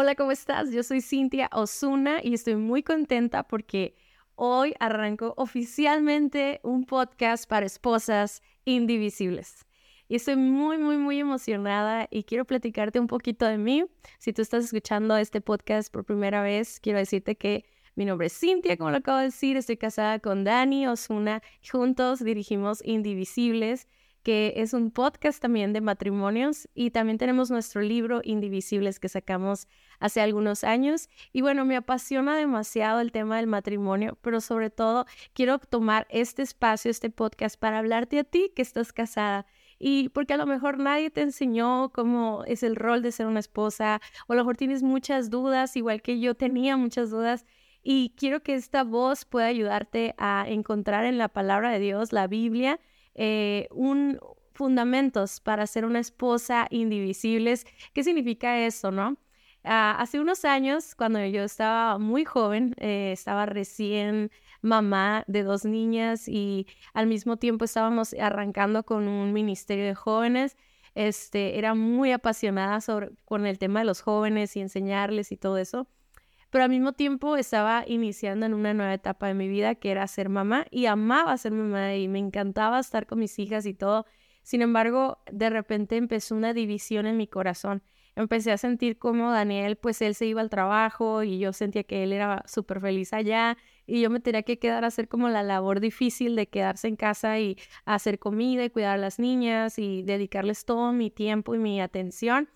Hola, ¿cómo estás? Yo soy Cintia Osuna y estoy muy contenta porque hoy arranco oficialmente un podcast para esposas indivisibles. Y estoy muy, muy, muy emocionada y quiero platicarte un poquito de mí. Si tú estás escuchando este podcast por primera vez, quiero decirte que mi nombre es Cintia, como lo acabo de decir, estoy casada con Dani Osuna. Juntos dirigimos Indivisibles que es un podcast también de matrimonios y también tenemos nuestro libro Indivisibles que sacamos hace algunos años. Y bueno, me apasiona demasiado el tema del matrimonio, pero sobre todo quiero tomar este espacio, este podcast para hablarte a ti que estás casada. Y porque a lo mejor nadie te enseñó cómo es el rol de ser una esposa, o a lo mejor tienes muchas dudas, igual que yo tenía muchas dudas. Y quiero que esta voz pueda ayudarte a encontrar en la palabra de Dios, la Biblia, eh, un fundamentos para ser una esposa indivisibles. ¿Qué significa eso, no? Ah, hace unos años, cuando yo estaba muy joven, eh, estaba recién mamá de dos niñas y al mismo tiempo estábamos arrancando con un ministerio de jóvenes. Este, era muy apasionada sobre, con el tema de los jóvenes y enseñarles y todo eso pero al mismo tiempo estaba iniciando en una nueva etapa de mi vida que era ser mamá y amaba ser mamá y me encantaba estar con mis hijas y todo. Sin embargo, de repente empezó una división en mi corazón. Empecé a sentir como Daniel, pues él se iba al trabajo y yo sentía que él era súper feliz allá y yo me tenía que quedar a hacer como la labor difícil de quedarse en casa y hacer comida y cuidar a las niñas y dedicarles todo mi tiempo y mi atención.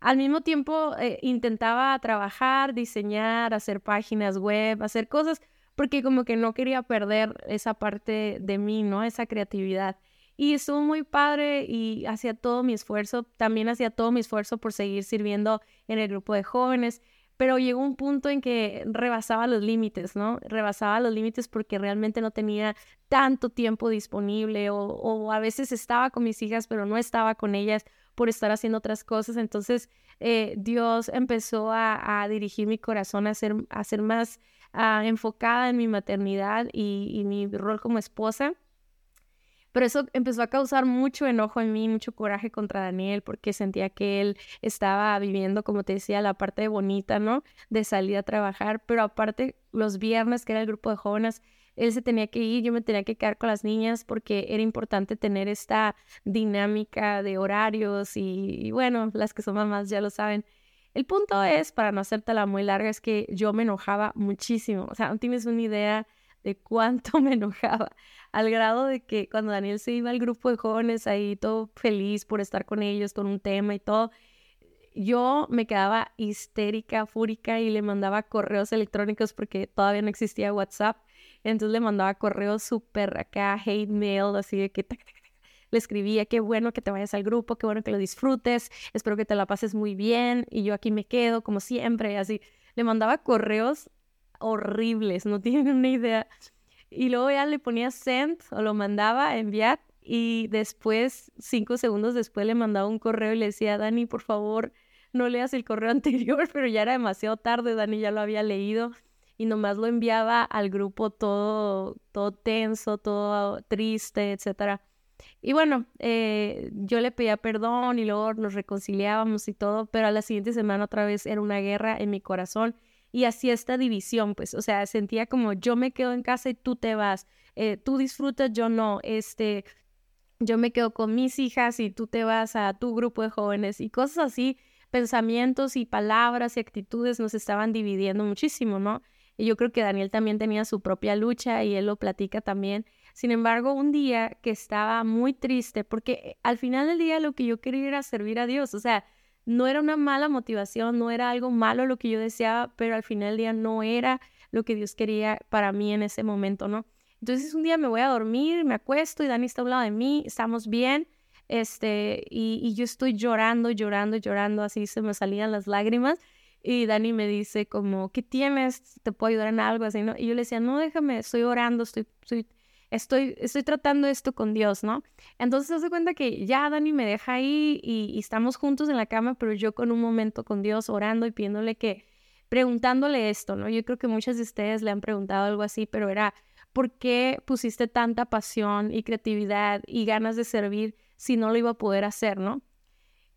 Al mismo tiempo eh, intentaba trabajar, diseñar, hacer páginas web, hacer cosas, porque como que no quería perder esa parte de mí, ¿no? Esa creatividad. Y estuvo muy padre y hacía todo mi esfuerzo, también hacía todo mi esfuerzo por seguir sirviendo en el grupo de jóvenes, pero llegó un punto en que rebasaba los límites, ¿no? Rebasaba los límites porque realmente no tenía tanto tiempo disponible o, o a veces estaba con mis hijas, pero no estaba con ellas por estar haciendo otras cosas. Entonces eh, Dios empezó a, dirigir mi corazón a ser, a ser más ah, enfocada en mi maternidad y, mi rol como esposa. Pero eso empezó a causar mucho enojo en mí, mucho coraje contra Daniel, porque sentía que él estaba viviendo, como te decía, la parte bonita, ¿no? De salir a trabajar, pero aparte los viernes, que era el grupo de jóvenes, él se tenía que ir, yo me tenía que quedar con las niñas porque era importante tener esta dinámica de horarios y, bueno, las que son mamás ya lo saben. El punto es, para no hacértela muy larga, es que yo me enojaba muchísimo. O sea, no tienes una idea de cuánto me enojaba, al grado de que cuando Daniel se iba al grupo de jóvenes ahí todo feliz por estar con ellos, con un tema y todo, yo me quedaba histérica, fúrica y le mandaba correos electrónicos porque todavía no existía WhatsApp entonces le mandaba correos súper acá, hate mail, así de que le escribía, qué bueno que te vayas al grupo, qué bueno que lo disfrutes, espero que te la pases muy bien y yo aquí me quedo como siempre, así. Le mandaba correos horribles, no tienen una idea. Y luego ya le ponía send o lo mandaba a enviar y después, cinco segundos después, le mandaba un correo y le decía, Dani, por favor, no leas el correo anterior, pero ya era demasiado tarde, Dani ya lo había leído y nomás lo enviaba al grupo todo, todo tenso, todo triste, etcétera. Y bueno, eh, yo le pedía perdón y luego nos reconciliábamos y todo, pero a la siguiente semana otra vez era una guerra en mi corazón y hacía esta división, pues, o sea, sentía como yo me quedo en casa y tú te vas, eh, tú disfrutas, yo no, este, yo me quedo con mis hijas y tú te vas a tu grupo de jóvenes y cosas así, pensamientos y palabras y actitudes nos estaban dividiendo muchísimo, ¿no? Y yo creo que Daniel también tenía su propia lucha y él lo platica también. Sin embargo, un día que estaba muy triste, porque al final del día lo que yo quería era servir a Dios, o sea, no era una mala motivación, no era algo malo lo que yo deseaba, pero al final del día no era lo que Dios quería para mí en ese momento, ¿no? Entonces un día me voy a dormir, me acuesto y Dani está a de mí, estamos bien, este, y, y yo estoy llorando, llorando, llorando, así se me salían las lágrimas. Y Dani me dice como, ¿qué tienes? ¿Te puedo ayudar en algo así? Y yo le decía, no, déjame, estoy orando, estoy, estoy, estoy, estoy tratando esto con Dios, ¿no? Entonces se hace cuenta que ya Dani me deja ahí y, estamos juntos en la cama, pero yo con un momento con Dios orando y pidiéndole que, preguntándole esto, ¿no? Yo creo que muchas de ustedes le han preguntado algo así, pero era, ¿por qué pusiste tanta pasión y creatividad y ganas de servir si no lo iba a poder hacer, ¿no?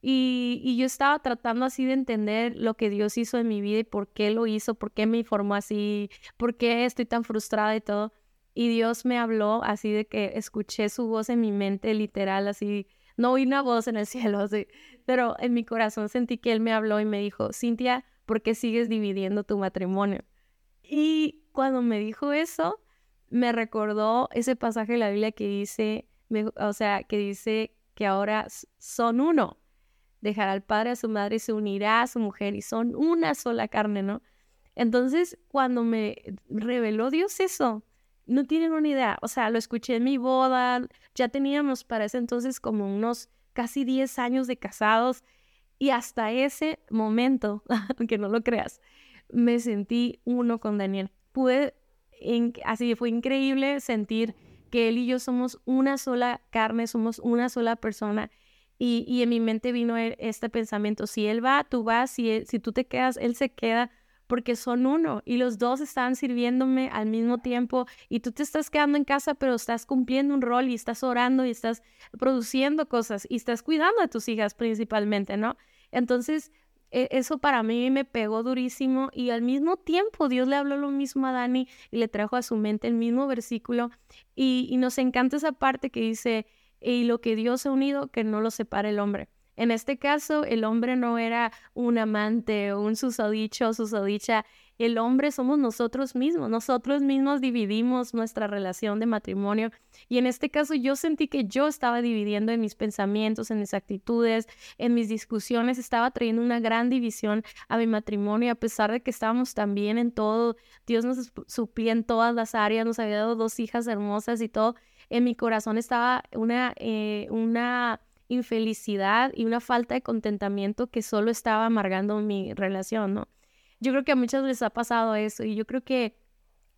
Y, yo estaba tratando así de entender lo que Dios hizo en mi vida y por qué lo hizo, por qué me formó así, por qué estoy tan frustrada y todo. Y Dios me habló así de que escuché su voz en mi mente, literal, así, no oí una voz en el cielo, así, pero en mi corazón sentí que Él me habló y me dijo, Cintia, ¿por qué sigues dividiendo tu matrimonio? Y cuando me dijo eso, me recordó ese pasaje de la Biblia que dice, o sea, que dice que ahora son uno dejará al padre a su madre se unirá a su mujer y son una sola carne, ¿no? Entonces, cuando me reveló Dios eso, no tienen una idea, o sea, lo escuché en mi boda, ya teníamos para ese entonces como unos casi 10 años de casados y hasta ese momento, aunque no lo creas, me sentí uno con Daniel. Pude, así fue increíble sentir que él y yo somos una sola carne, somos una sola persona y, en mi mente vino e, este pensamiento, si él va, tú vas, si, si tú te quedas, él se queda, porque son uno y los dos están sirviéndome al mismo tiempo y tú te estás quedando en casa, pero estás cumpliendo un rol y estás orando y estás produciendo cosas y estás cuidando a tus hijas principalmente, ¿no? Entonces, e, eso para mí me pegó durísimo y al mismo tiempo Dios le habló lo mismo a Dani y le trajo a su mente el mismo versículo y, y nos encanta esa parte que dice, y lo que Dios ha unido, que no lo separe el hombre. En este caso, el hombre no era un amante o un susodicho o susodicha. El hombre somos nosotros mismos. Nosotros mismos dividimos nuestra relación de matrimonio. Y en este caso, yo sentí que yo estaba dividiendo en mis pensamientos, en mis actitudes, en mis discusiones. Estaba trayendo una gran división a mi matrimonio. A pesar de que estábamos tan bien en todo, Dios nos suplía en todas las áreas, nos había dado dos hijas hermosas y todo en mi corazón estaba una, eh, una infelicidad y una falta de contentamiento que solo estaba amargando mi relación, ¿no? Yo creo que a muchas les ha pasado eso y yo creo que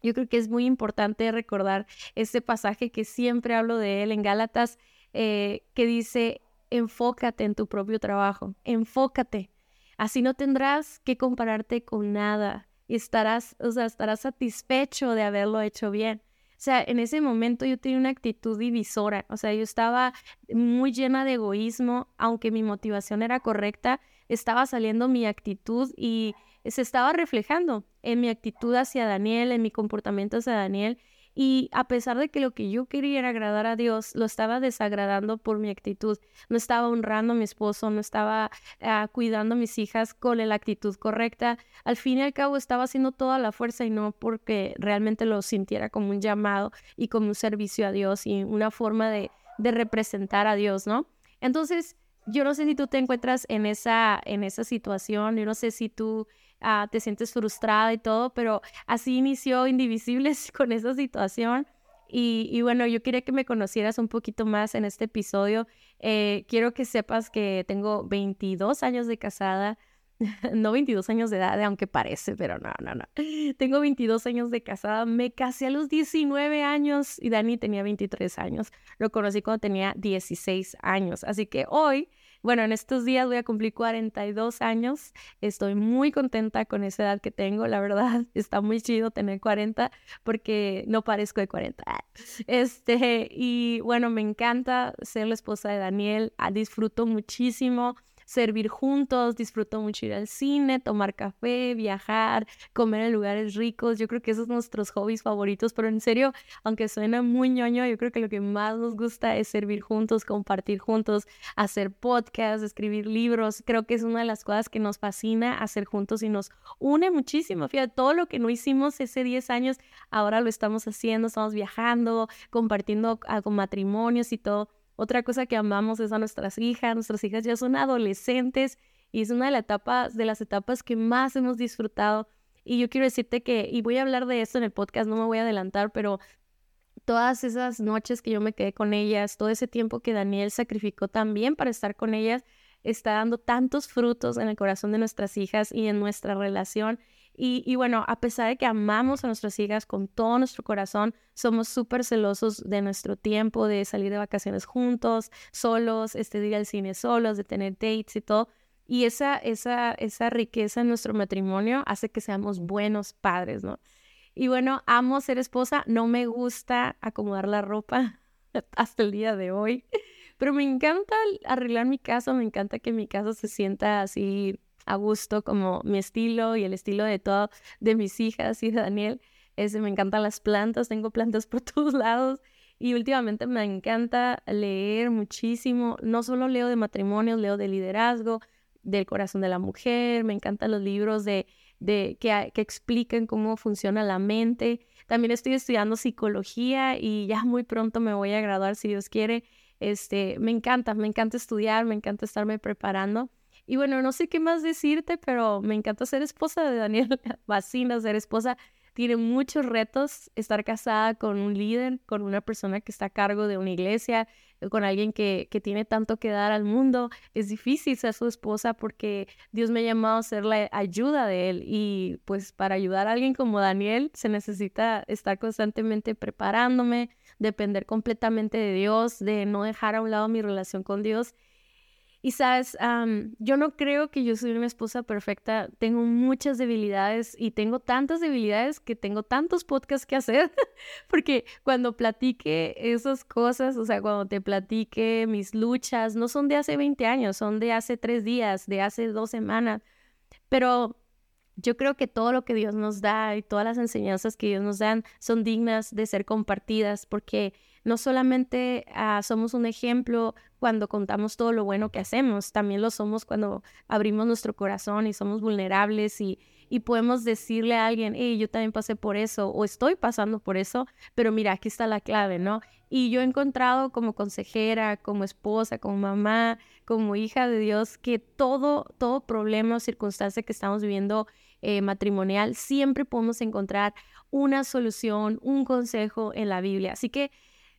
yo creo que es muy importante recordar este pasaje que siempre hablo de él en Gálatas, eh, que dice, enfócate en tu propio trabajo, enfócate. Así no tendrás que compararte con nada y estarás, o sea, estarás satisfecho de haberlo hecho bien. O sea, en ese momento yo tenía una actitud divisora, o sea, yo estaba muy llena de egoísmo, aunque mi motivación era correcta, estaba saliendo mi actitud y se estaba reflejando en mi actitud hacia Daniel, en mi comportamiento hacia Daniel y a pesar de que lo que yo quería era agradar a Dios, lo estaba desagradando por mi actitud. No estaba honrando a mi esposo, no estaba ah, cuidando a mis hijas con la actitud correcta. Al fin y al cabo estaba haciendo toda la fuerza y no porque realmente lo sintiera como un llamado y como un servicio a Dios y una forma de, de representar a Dios, ¿no? Entonces, yo no sé si tú te encuentras en esa, en esa situación, yo no sé si tú Ah, te sientes frustrada y todo, pero así inició Indivisibles con esa situación. Y, bueno, yo quería que me conocieras un poquito más en este episodio. Eh, quiero que sepas que tengo 22 años de casada, no 22 años de edad, aunque parece, pero no, no, no. Tengo 22 años de casada, me casé a los 19 años y Dani tenía 23 años. Lo conocí cuando tenía 16 años, así que hoy bueno, en estos días voy a cumplir 42 años. Estoy muy contenta con esa edad que tengo. La verdad, está muy chido tener 40 porque no parezco de 40. Este, y bueno, me encanta ser la esposa de Daniel. Ah, disfruto muchísimo servir juntos, disfruto mucho ir al cine, tomar café, viajar, comer en lugares ricos. Yo creo que esos son nuestros hobbies favoritos, pero en serio, aunque suena muy ñoño, yo creo que lo que más nos gusta es servir juntos, compartir juntos, hacer podcasts, escribir libros. Creo que es una de las cosas que nos fascina hacer juntos y nos une muchísimo. Fíjate, todo lo que no hicimos ese 10 años, ahora lo estamos haciendo, estamos viajando, compartiendo con matrimonios y todo. Otra cosa que amamos es a nuestras hijas. Nuestras hijas ya son adolescentes y es una de, las etapas que más hemos disfrutado. Y yo quiero decirte que, y voy a hablar de esto en el podcast, no me voy a adelantar, pero todas esas noches que yo me quedé con ellas, todo ese tiempo que Daniel sacrificó también para estar con ellas, está dando tantos frutos en el corazón de nuestras hijas y en nuestra relación. Y, bueno, a pesar de que amamos a nuestras hijas con todo nuestro corazón, somos súper celosos de nuestro tiempo, de salir de vacaciones juntos, solos, este, de ir al cine solos, de tener dates y todo. Y esa, esa, esa riqueza en nuestro matrimonio hace que seamos buenos padres, ¿no? Y bueno, amo ser esposa, no me gusta acomodar la ropa hasta el día de hoy Pero me encanta arreglar mi casa, me encanta que mi casa se sienta así a gusto como mi estilo y el estilo de todo, de mis hijas y de Daniel. Ese, me encantan las plantas, tengo plantas por todos lados y últimamente me encanta leer muchísimo. No solo leo de matrimonios, leo de liderazgo, del corazón de la mujer, me encantan los libros de, de que, que explican cómo funciona la mente. También estoy estudiando psicología y ya muy pronto me voy a graduar si Dios quiere. Este, me encanta, me encanta estudiar, me encanta estarme preparando. Y bueno, no sé qué más decirte, pero me encanta ser esposa de Daniel. Vacina ser esposa tiene muchos retos estar casada con un líder, con una persona que está a cargo de una iglesia, eh, con alguien que, que tiene tanto que dar al mundo. Es difícil ser su esposa porque Dios me ha llamado a ser la ayuda de él y pues para ayudar a alguien como Daniel se necesita estar constantemente preparándome, depender completamente de Dios, de no dejar a un lado mi relación con Dios y sabes, yo no creo que yo soy una esposa perfecta. Tengo muchas debilidades y tengo tantas debilidades que tengo tantos podcasts que hacer. Porque cuando platique esas cosas, o sea, cuando te platique mis luchas, no son de hace 20 años, son de hace tres días, de hace dos semanas. Pero yo creo que todo lo que Dios nos da y todas las enseñanzas que Dios nos dan son dignas de ser compartidas porque no solamente ah, somos un ejemplo cuando contamos todo lo bueno que hacemos, también lo somos cuando abrimos nuestro corazón y somos vulnerables y, y podemos decirle a alguien, hey, yo también pasé por eso o estoy pasando por eso, pero mira, aquí está la clave, ¿no? Y yo he encontrado como consejera, como esposa, como mamá, como hija de Dios, que todo, todo problema o circunstancia que estamos viviendo eh, matrimonial, siempre podemos encontrar una solución, un consejo en la Biblia. Así que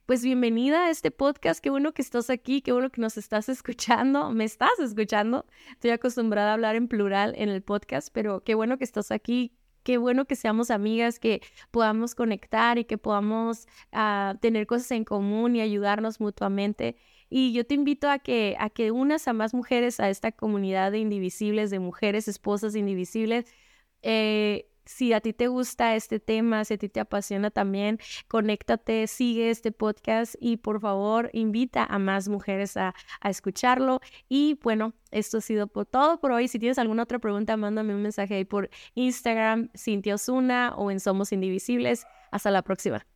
pues bienvenida a este podcast. Qué bueno que estás aquí, qué bueno que nos estás escuchando. Me estás escuchando. Estoy acostumbrada a hablar en plural en el podcast, pero qué bueno que estás aquí. Qué bueno que seamos amigas, que podamos conectar y que podamos ah, tener cosas en común y ayudarnos mutuamente. Y yo te invito a que, a que unas a más mujeres a esta comunidad de indivisibles, de mujeres, esposas indivisibles. Eh, si a ti te gusta este tema, si a ti te apasiona también, conéctate, sigue este podcast y por favor invita a más mujeres a, escucharlo. Y bueno, esto ha sido por todo por hoy. Si tienes alguna otra pregunta, mándame un mensaje ahí por Instagram, Cintia Osuna o en Somos Indivisibles. Hasta la próxima.